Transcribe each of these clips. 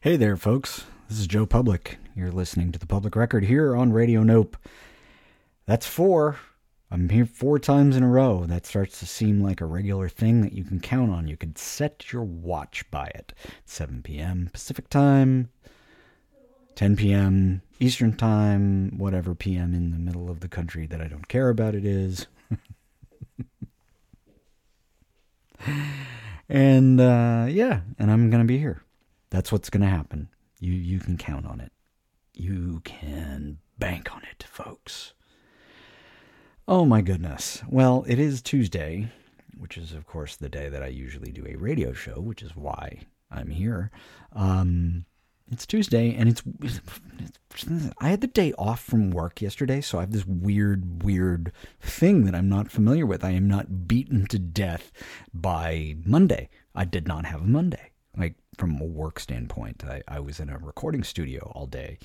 Hey there, folks. This is Joe Public. You're listening to the Public Record here on Radio Nope. That's four. I'm here four times in a row. That starts to seem like a regular thing that you can count on. You could set your watch by it. 7 p.m. Pacific Time, 10 p.m. Eastern Time, whatever p.m. in the middle of the country that I don't care about it is. and uh, yeah, and I'm going to be here. That's what's going to happen. You you can count on it. You can bank on it, folks. Oh my goodness. Well, it is Tuesday, which is of course the day that I usually do a radio show, which is why I'm here. Um, it's Tuesday, and it's, it's, I had the day off from work yesterday, so I have this weird, weird thing that I'm not familiar with. I am not beaten to death by Monday. I did not have a Monday like from a work standpoint. I, I was in a recording studio all day,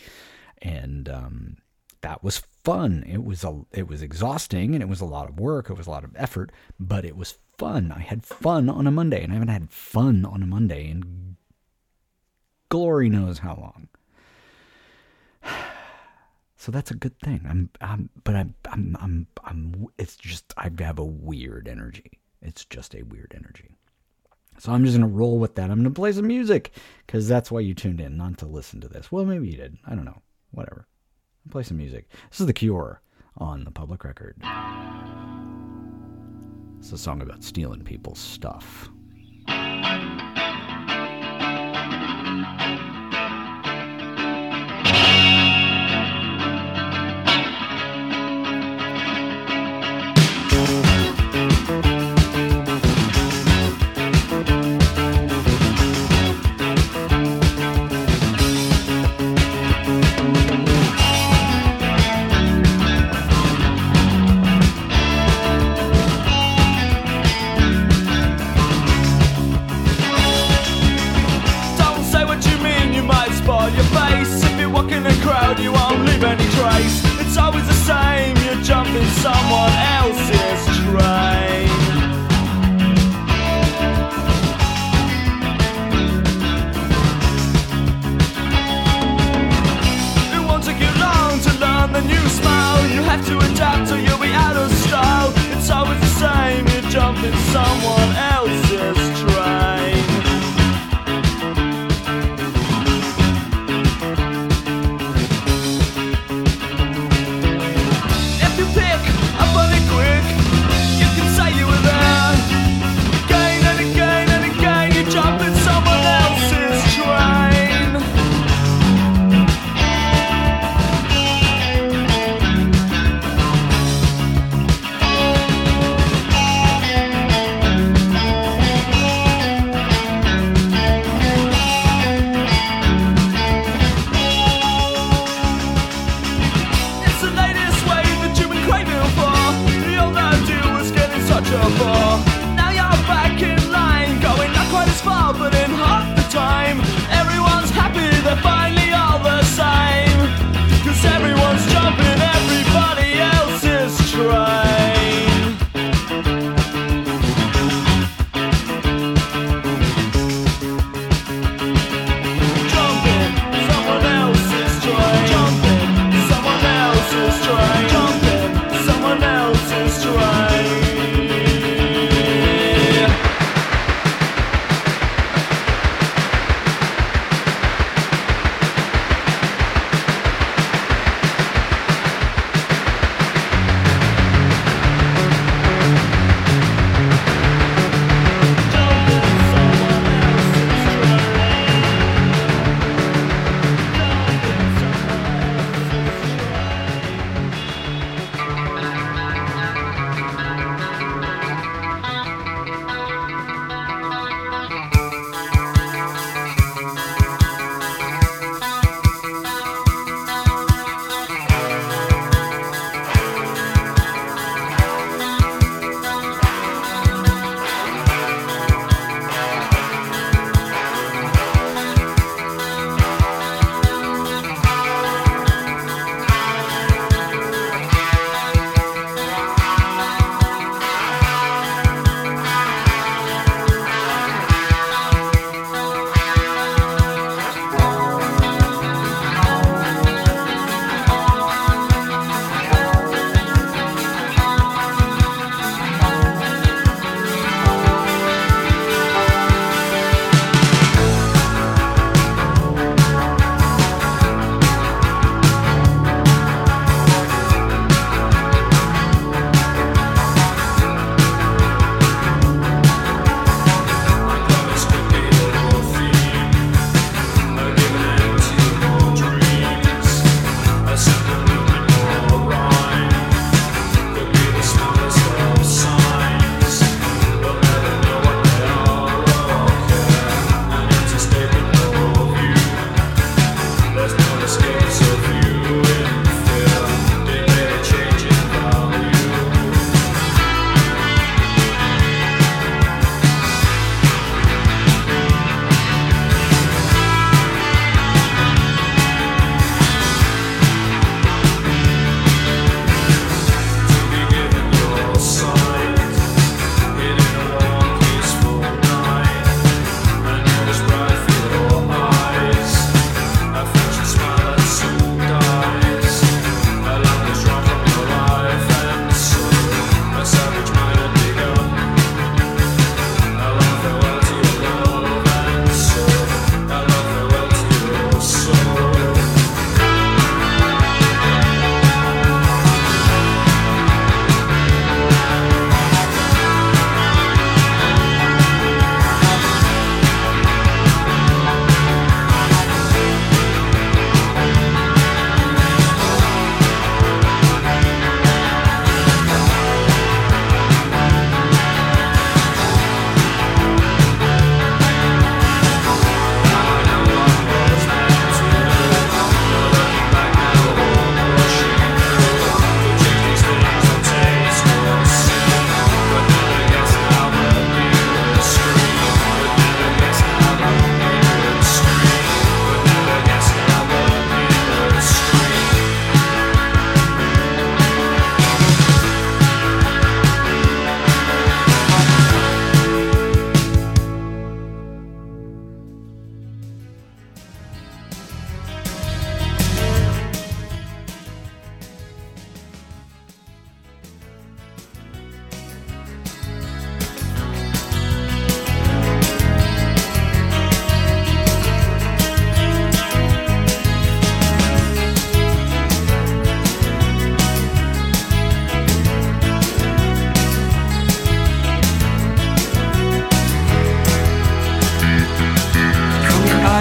and um, that was fun. It was a it was exhausting and it was a lot of work. It was a lot of effort, but it was fun. I had fun on a Monday, and I haven't had fun on a Monday in glory knows how long. So that's a good thing. I'm, I'm but I'm, I'm, I'm, I'm. It's just I have a weird energy. It's just a weird energy. So I'm just going to roll with that. I'm going to play some music because that's why you tuned in, not to listen to this. Well, maybe you did. I don't know. Whatever. I'll play some music. This is The Cure on the public record. It's a song about stealing people's stuff.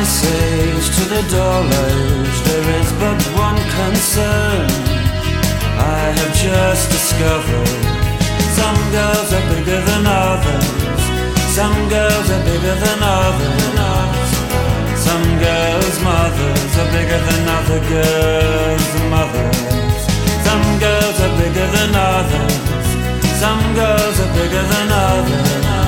Ice age to the dull age, there is but one concern. I have just discovered some girls are bigger than others. Some girls are bigger than others. Some girls' mothers are bigger than other girls' mothers. Some girls are bigger than others. Some girls are bigger than others.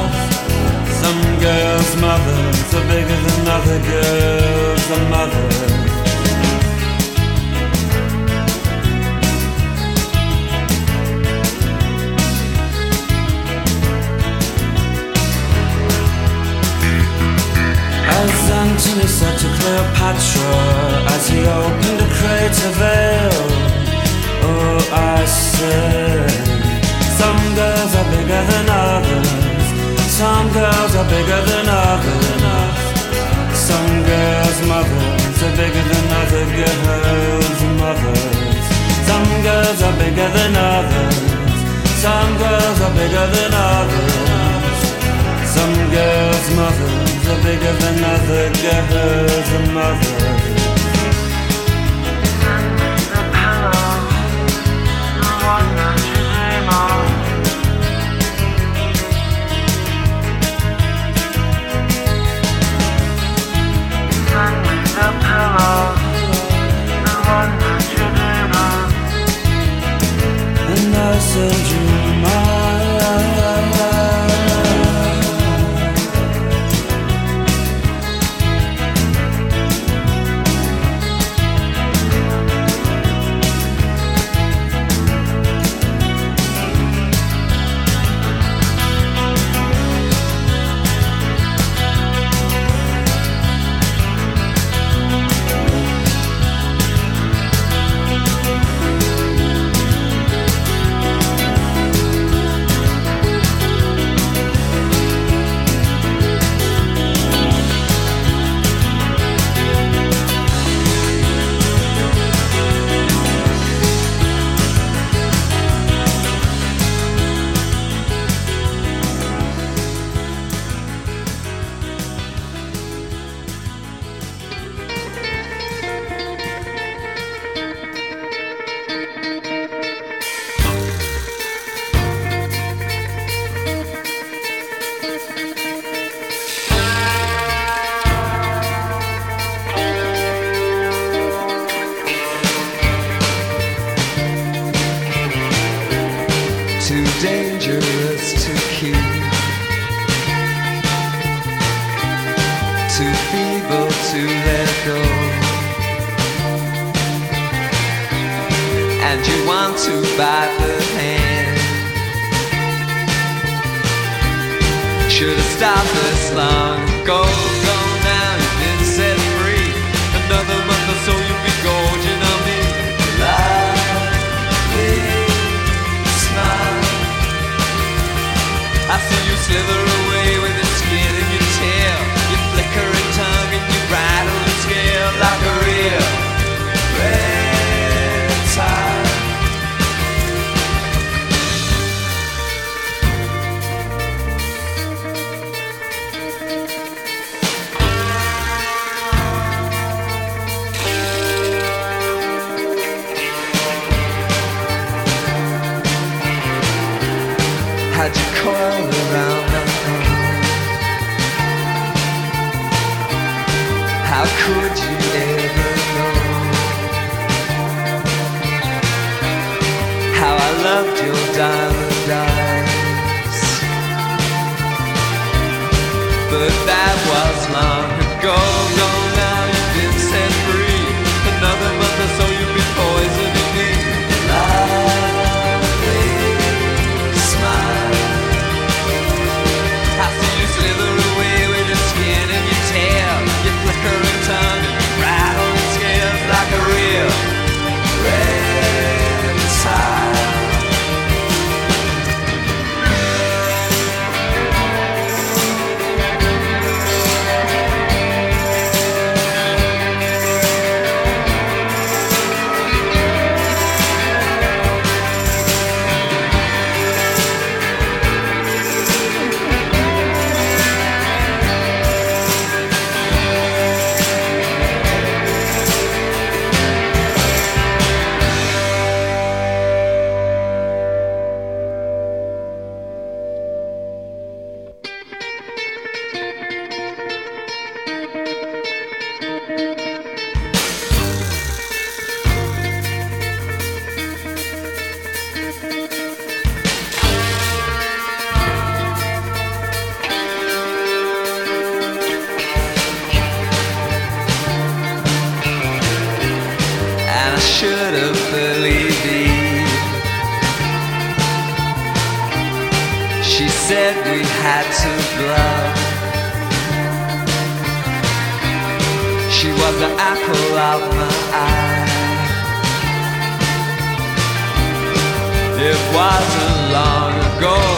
Some girls' mothers are bigger than other girls' mothers. As Antony said to Cleopatra as he opened a crater veil, Oh, I said, some girls are bigger than others. Some girls are bigger than others. Some girls' mothers are bigger than other girls' mothers. Some girls are bigger than others. Some girls are bigger than others. Some girls' mothers are bigger than other girls' mothers. And was the apple of my eye. It wasn't long ago,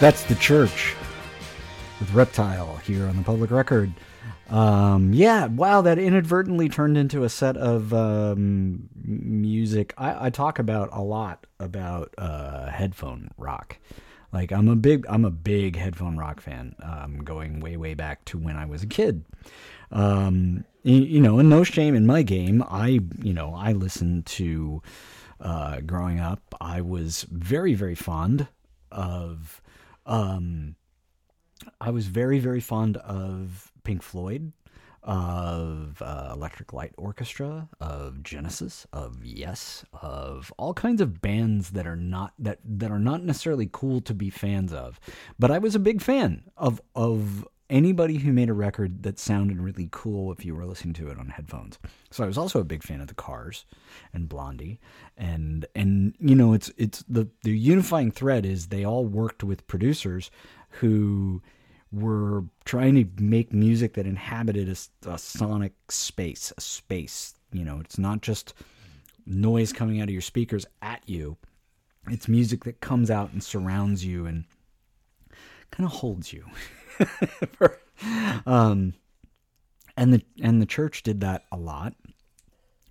That's the church with Reptile here on the public record. Um, yeah, wow, that inadvertently turned into a set of um, music. I, I talk about a lot about uh, headphone rock. Like I'm a big I'm a big headphone rock fan. Um, going way way back to when I was a kid. Um, y- you know, and no shame in my game. I you know I listened to uh, growing up. I was very very fond of um, I was very, very fond of Pink Floyd, of uh, Electric Light Orchestra, of Genesis, of Yes, of all kinds of bands that are not that that are not necessarily cool to be fans of. But I was a big fan of of anybody who made a record that sounded really cool if you were listening to it on headphones. So I was also a big fan of the Cars and Blondie and and you know it's it's the the unifying thread is they all worked with producers who were trying to make music that inhabited a sonic space, a space. You know, it's not just noise coming out of your speakers at you. It's music that comes out and surrounds you and kind of holds you. um, and the and the church did that a lot.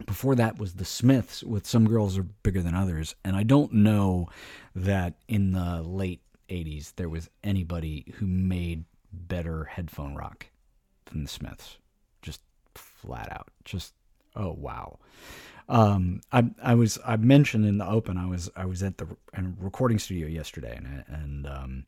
Before that was the Smiths with some girls are bigger than others, and I don't know that in the late '80s there was anybody who made better headphone rock than the Smiths. Just flat out, just oh wow. Um, I I was I mentioned in the open I was I was at the recording studio yesterday and and um,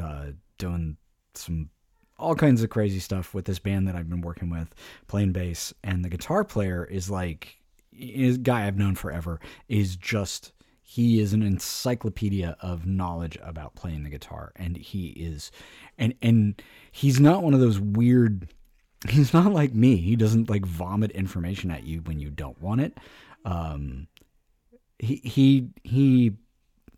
uh, doing some all kinds of crazy stuff with this band that I've been working with, playing bass, and the guitar player is like is a guy I've known forever is just he is an encyclopedia of knowledge about playing the guitar. And he is and and he's not one of those weird he's not like me. He doesn't like vomit information at you when you don't want it. Um he he he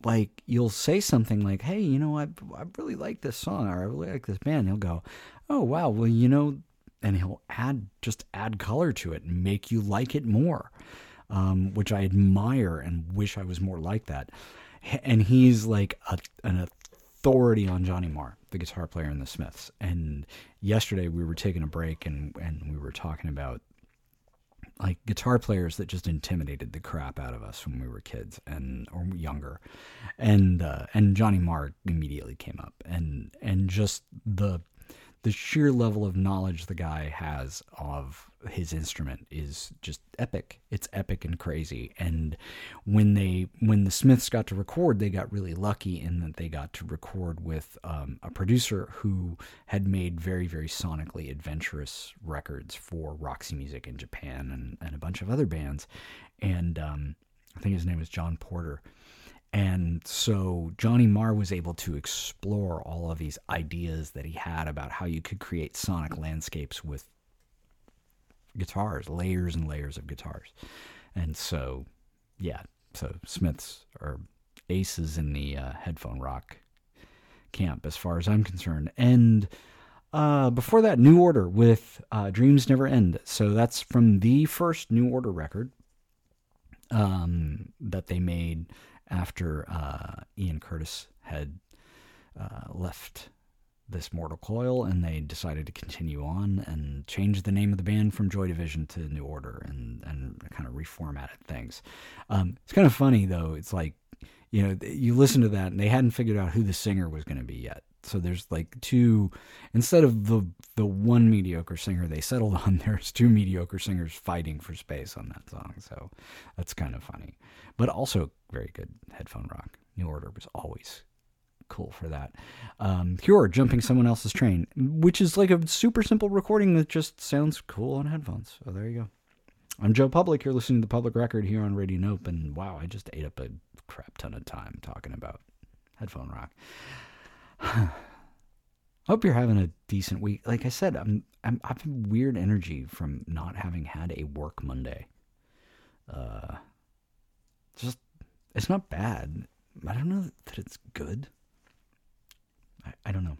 like you'll say something like hey you know i i really like this song or i really like this band he'll go oh wow well you know and he'll add just add color to it and make you like it more um, which I admire and wish I was more like that. And he's like a, an authority on Johnny Marr, the guitar player in the Smiths. And yesterday we were taking a break and, and we were talking about like guitar players that just intimidated the crap out of us when we were kids and or younger, and uh, and Johnny Marr immediately came up and and just the the sheer level of knowledge the guy has of his instrument is just epic. It's epic and crazy. And when they when the Smiths got to record, they got really lucky in that they got to record with um, a producer who had made very very sonically adventurous records for Roxy Music in Japan and, and a bunch of other bands. And um, I think his name was John Porter And so Johnny Marr was able to explore all of these ideas that he had about how you could create sonic landscapes with guitars, layers and layers of guitars. And so, yeah, so Smiths are aces in the uh, headphone rock camp as far as I'm concerned. And uh, before that, New Order with uh, Dreams Never End. So that's from the first New Order record um, that they made after uh, Ian Curtis had uh, left this Mortal Coil, and they decided to continue on and change the name of the band from Joy Division to New Order and and kind of reformatted things. Um, it's kind of funny though. It's like you know you listen to that, and they hadn't figured out who the singer was going to be yet. So there's like two instead of the the one mediocre singer they settled on. There's two mediocre singers fighting for space on that song. So that's kind of funny, but also very good headphone rock. New Order was always cool for that. Um, Cure, Jumping Someone Else's Train, which is like a super simple recording that just sounds cool on headphones. So there you go. I'm Joe Public. You're listening to the Public Record here on Radio Nope, and wow, I just ate up a crap ton of time talking about headphone rock. Hope you're having a decent week. Like I said, I'm I'm I've weird energy from not having had a work Monday. Uh, just it's not bad. I don't know that it's good. I, I don't know.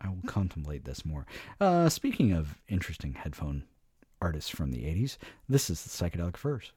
I will contemplate this more. Uh, speaking of interesting headphone artists from the 80s, this is the Psychedelic Furs.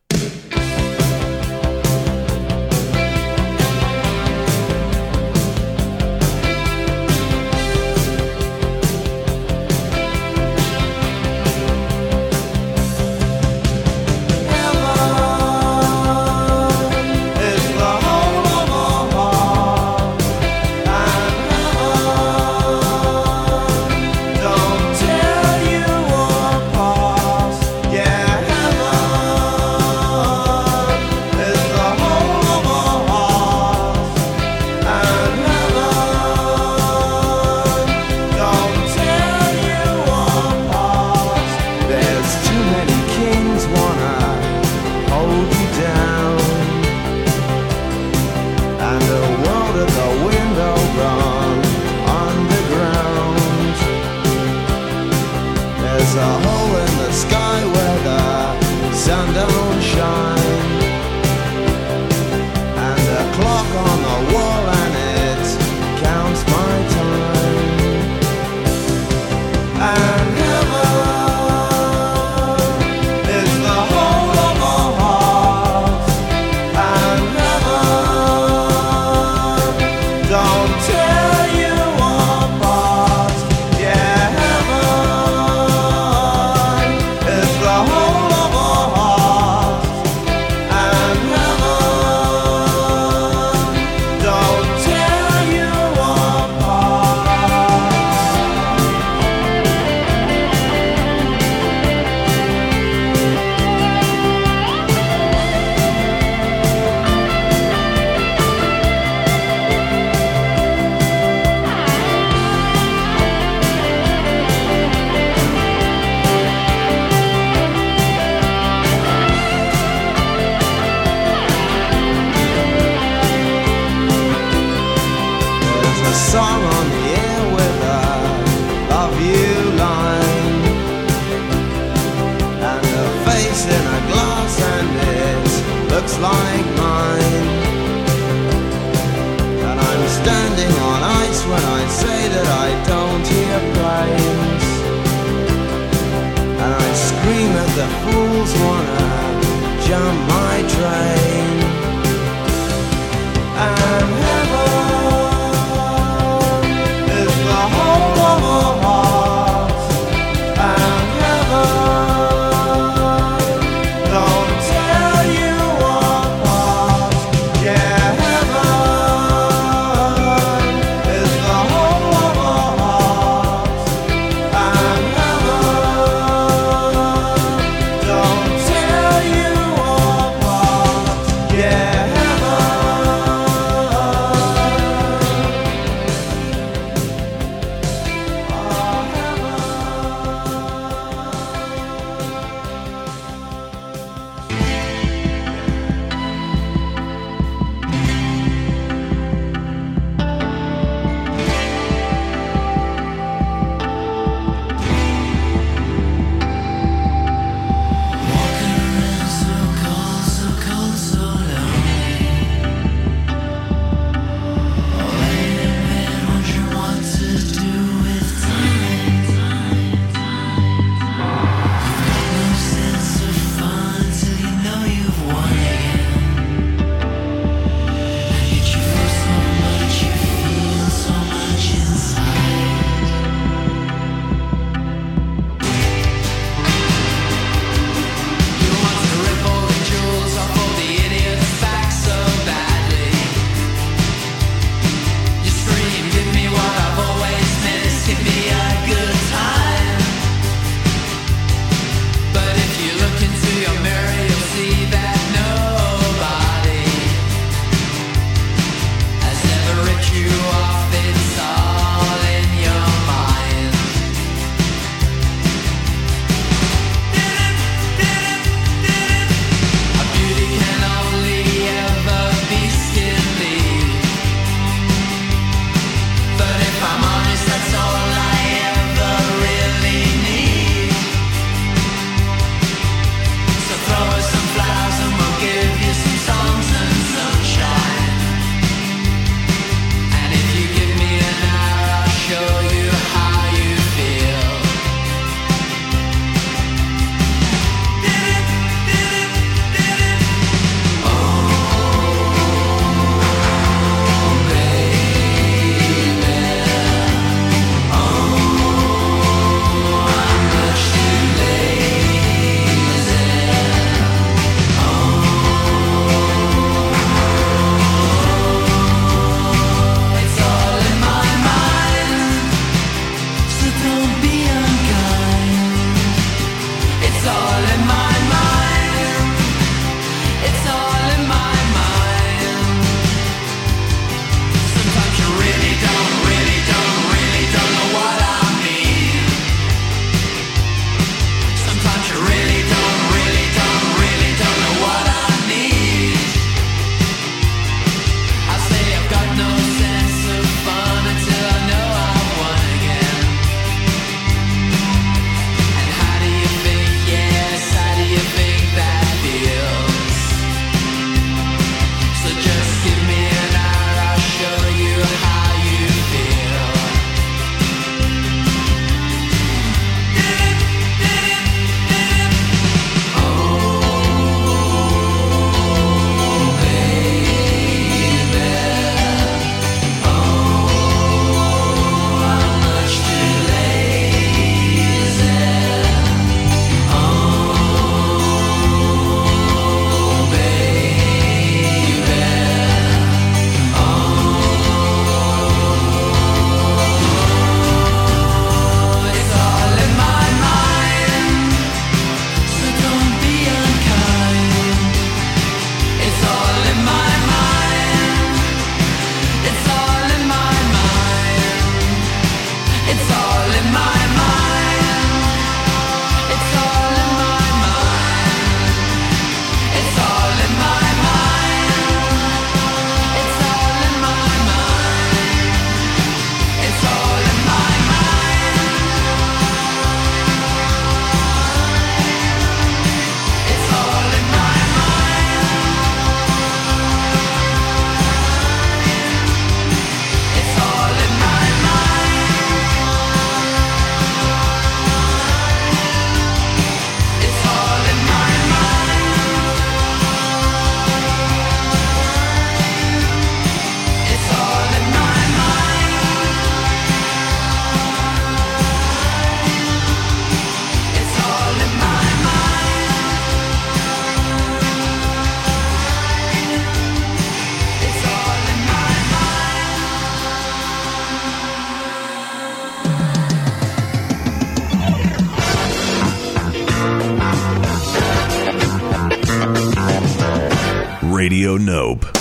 Nope.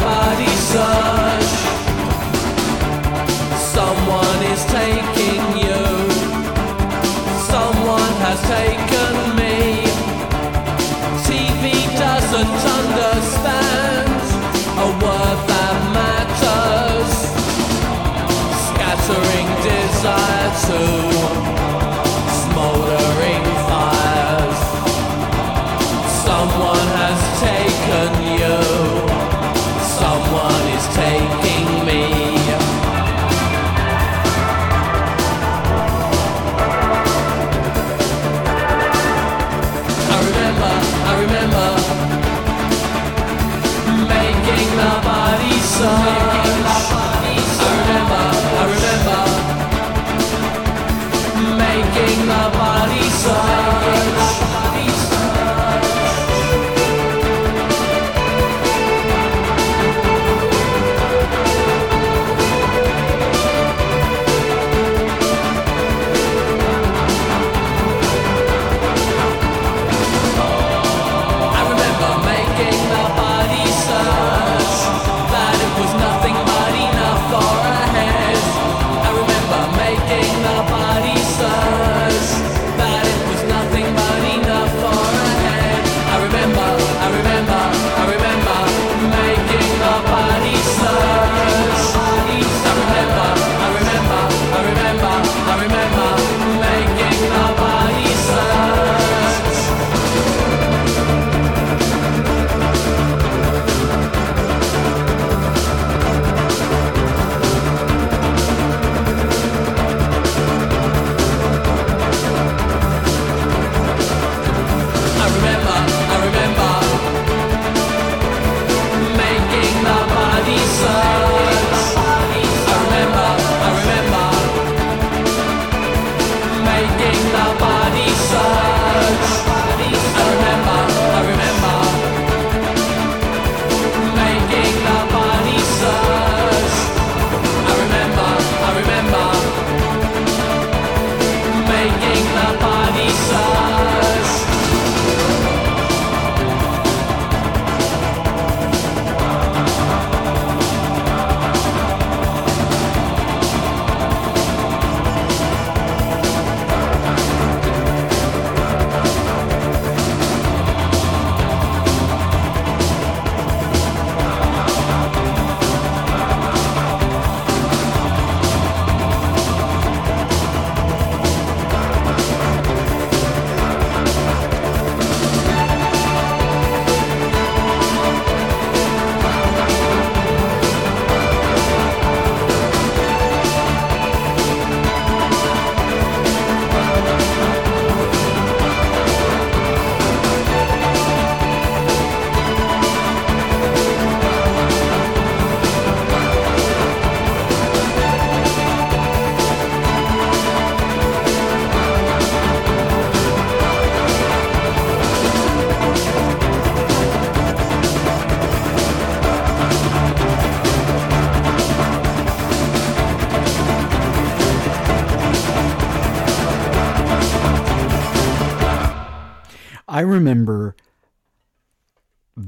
Making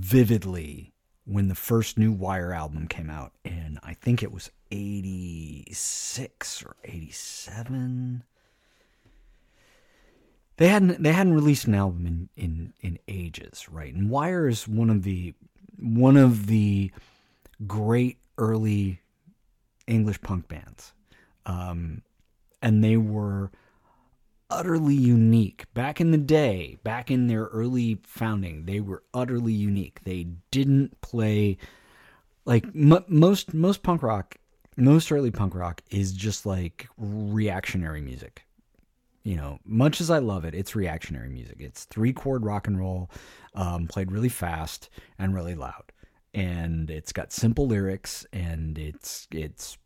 vividly when the first new Wire album came out, and I think it was 86 or 87. They hadn't they hadn't released an album in, in, in ages, right? And Wire is one of the one of the great early English punk bands. Um, and they were utterly unique. Back in the day, back in their early founding, they were utterly unique. They didn't play like m- most most punk rock, most early punk rock is just like reactionary music. You know, much as I love it, it's reactionary music. It's three chord rock and roll, um, played really fast and really loud, and it's got simple lyrics, and it's it's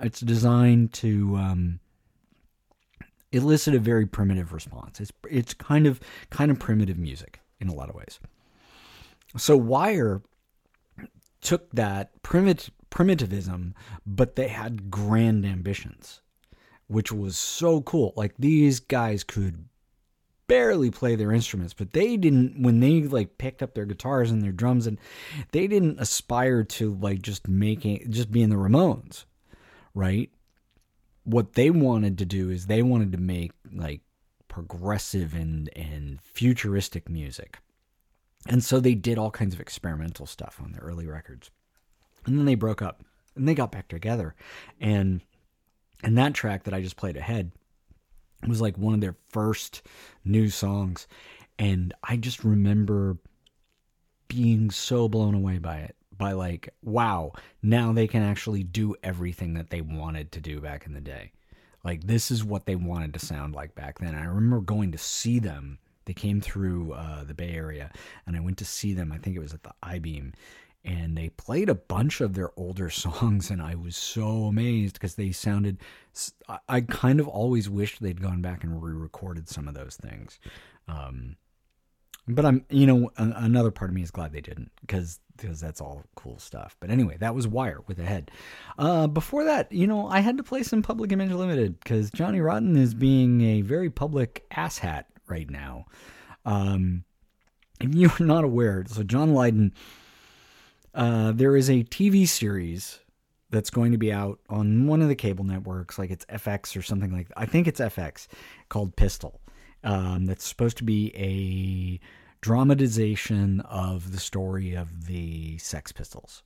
it's designed to um, elicit a very primitive response. It's it's kind of kind of primitive music in a lot of ways. So Wire took that primit- primitivism, but they had grand ambitions. which was so cool. Like these guys could barely play their instruments, but they didn't when they like picked up their guitars and their drums and they didn't aspire to like just making just being the Ramones, right? What they wanted to do is they wanted to make like progressive and and futuristic music. And so they did all kinds of experimental stuff on their early records. And then they broke up and they got back together. And and that track that I just played ahead was like one of their first new songs. And I just remember being so blown away by it. By like, wow, now they can actually do everything that they wanted to do back in the day. Like, this is what they wanted to sound like back then. I remember going to see them. They came through uh, the Bay Area, and I went to see them. I think it was at the I Beam, and they played a bunch of their older songs and i was so amazed because they sounded I- kind of always wished they'd gone back and re-recorded some of those things um, but i'm you know another part of me is glad they didn't because because that's all cool stuff but anyway that was wire with Ahead uh, before that you know i had to play some public image limited because johnny rotten is being a very public asshat right now um, if you're not aware so john lydon uh, there is a TV series that's going to be out on one of the cable networks, like it's FX or something like that. I think it's FX, called Pistol. Um, that's supposed to be a dramatization of the story of the Sex Pistols.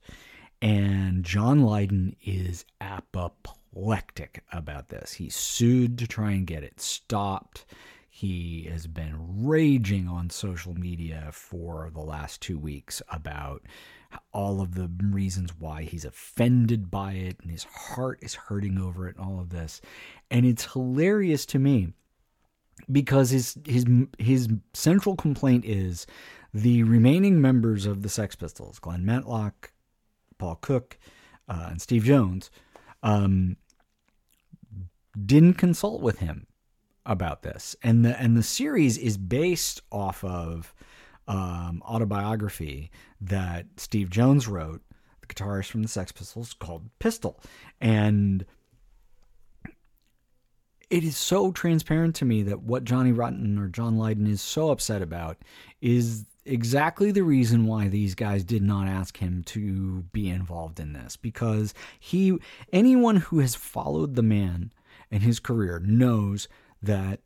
And John Lydon is apoplectic about this. He sued to try and get it stopped. He has been raging on social media for the last two weeks about all of the reasons why he's offended by it and his heart is hurting over it and all of this. And it's hilarious to me because his his his central complaint is the remaining members of the Sex Pistols, Glenn Matlock, Paul Cook, uh, and Steve Jones, um, didn't consult with him about this, and the and the series is based off of um, autobiography that Steve Jones wrote, the guitarist from the Sex Pistols, called Pistol, and it is so transparent to me that what Johnny Rotten or John Lydon is so upset about is exactly the reason why these guys did not ask him to be involved in this. Because he anyone who has followed the man and his career knows that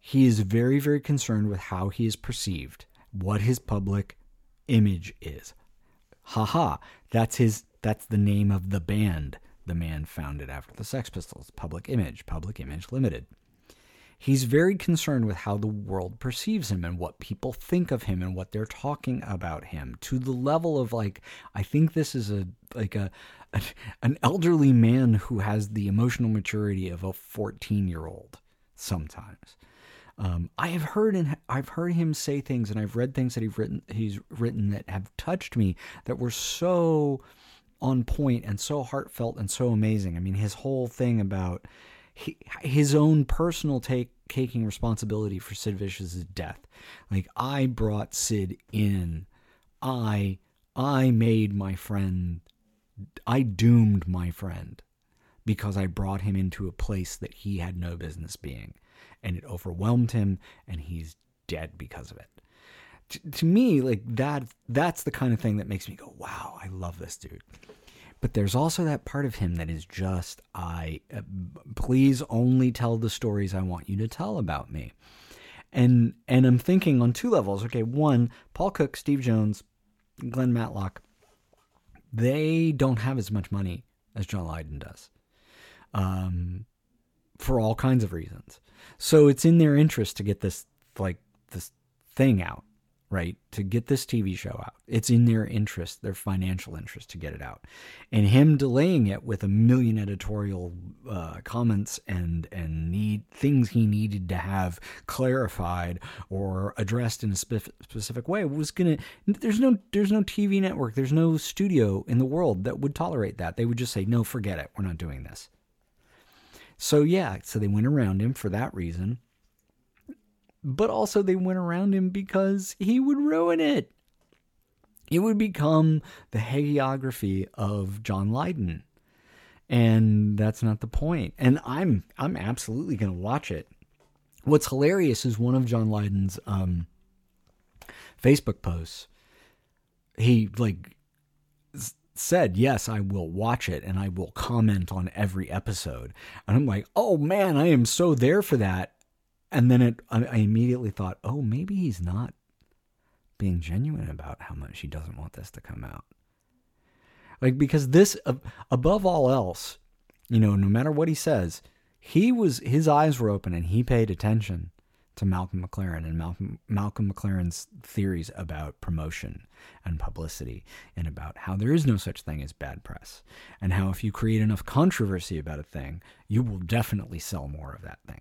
he is very very concerned with how he is perceived what his public image is. Haha that's his that's the name of the band the man founded after the sex pistols public image public image limited he's very concerned with how the world perceives him and what people think of him and what they're talking about him to the level of like i think this is a like a, a an elderly man who has the emotional maturity of a 14 year old sometimes um, I have heard and I've heard him say things, and I've read things that he's written. He's written that have touched me that were so on point and so heartfelt and so amazing. I mean, his whole thing about he, his own personal take taking responsibility for Sid Vicious's death. Like I brought Sid in. I I made my friend. I doomed my friend because I brought him into a place that he had no business being and it overwhelmed him and he's dead because of it to, to me like that that's the kind of thing that makes me go wow i love this dude. But there's also that part of him that is just i uh, please only tell the stories i want you to tell about me. And and i'm thinking on two levels. Okay one paul cook steve jones glenn matlock they don't have as much money as john lydon does um, for all kinds of reasons. So it's in their interest to get this like this thing out, right? To get this TV show out. It's in their interest, their financial interest to get it out. And him delaying it with a million editorial uh, comments and and need things he needed to have clarified or addressed in a spe- specific way was to there's no there's no TV network, there's no studio in the world that would tolerate that. They would just say, "No, forget it. We're not doing this." So yeah, so they went around him for that reason. But also they went around him because he would ruin it. It would become the hagiography of John Lydon. and that's not the point. And I'm I'm absolutely going to watch it. What's hilarious is one of John Lydon's um, Facebook posts. He like said, "Yes, I will watch it and I will comment on every episode." And I'm like, "Oh man, I am so there for that." And then it, I, I immediately thought, "Oh, maybe he's not being genuine about how much he doesn't want this to come out." Like because this, above all else, you know, no matter what he says, he was his eyes were open and he paid attention to Malcolm McLaren and Malcolm Malcolm McLaren's theories about promotion and publicity and about how there is no such thing as bad press and how if you create enough controversy about a thing, you will definitely sell more of that thing.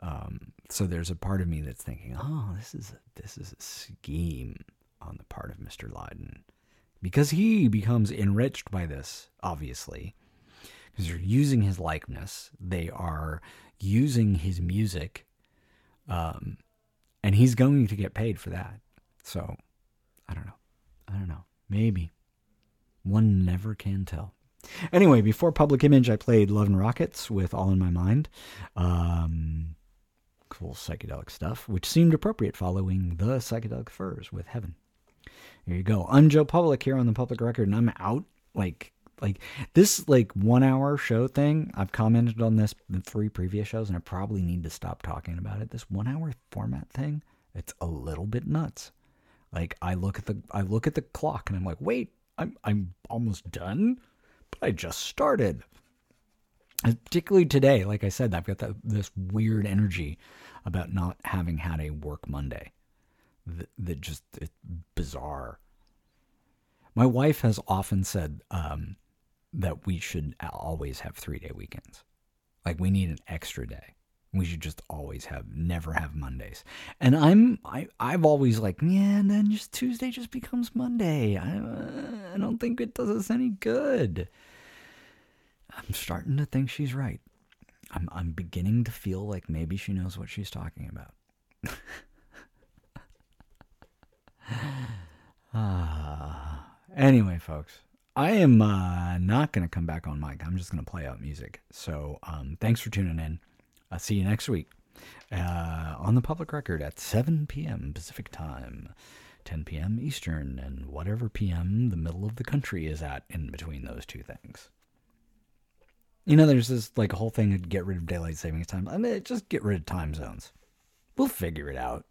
Um, so there's a part of me that's thinking, oh, this is a, this is a scheme on the part of Mr. Lydon because he becomes enriched by this, obviously because they're using his likeness. They are using his music, um, and he's going to get paid for that. So, I don't know. I don't know. Maybe one never can tell. Anyway, before Public Image, I played Love and Rockets with All in My Mind. Um, cool psychedelic stuff, which seemed appropriate following the psychedelic furs with Heaven. Here you go. I'm Joe Public here on the public record, and I'm out like like this like one hour show thing. I've commented on this in three previous shows, and I probably need to stop talking about it. This one hour format thing, it's a little bit nuts. Like I look at the I look at the clock and I'm like, wait, I'm I'm almost done, but I just started. Particularly today, like I said, I've got this weird energy about not having had a work Monday. That, that just it's bizarre. My wife has often said um, that we should always have three day weekends. Like we need an extra day. We should just always have, never have Mondays. And I'm, I, I've always like, yeah, and then just Tuesday just becomes Monday. I, uh, I don't think it does us any good. I'm starting to think she's right. I'm, I'm beginning to feel like maybe she knows what she's talking about. Ah. Anyway, folks, I am uh, not going to come back on mic. I'm just going to play out music. So um, thanks for tuning in. I'll see you next week uh, on the public record at 7 p.m. Pacific time, 10 p.m. Eastern, and whatever p.m. the middle of the country is at in between those two things. You know, there's this like whole thing to get rid of daylight savings time. I mean, just get rid of time zones. We'll figure it out.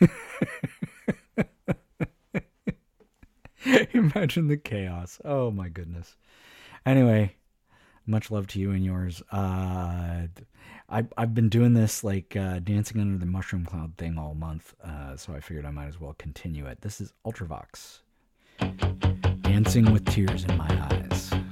Imagine the chaos. Oh my goodness. Anyway, much love to you and yours. Uh, I I've been doing this like uh, dancing under the mushroom cloud thing all month, uh, so I figured I might as well continue it. This is Ultravox, dancing with tears in my eyes. Dancing with tears in my eyes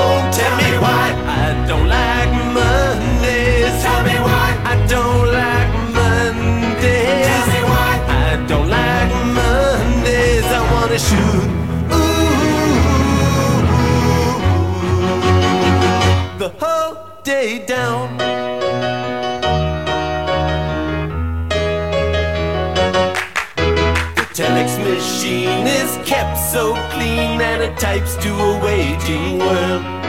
why I don't like Mondays. Tell me why I don't like Mondays. Tell me why I don't like Mondays. I wanna shoot. Ooh, the whole day down. The telex machine is kept so clean and it types to a waging world.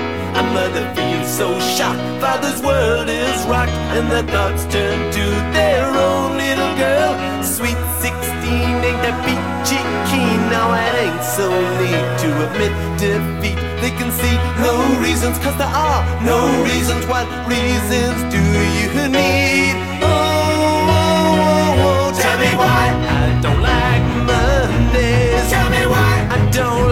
Mother feels so shocked, father's world is rocked, and their thoughts turn to their own little girl. Sweet 16 ain't that peachy keen, now it ain't so neat to admit defeat. They can see no reasons, cause there are no reasons. What reasons do you need? Oh, oh, oh, oh. tell me why I don't like Mondays. Tell me why I don't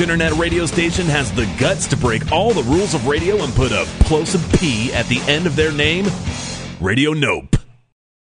Internet radio station has the guts to break all the rules of radio and put a plosive P at the end of their name? Radio Nope.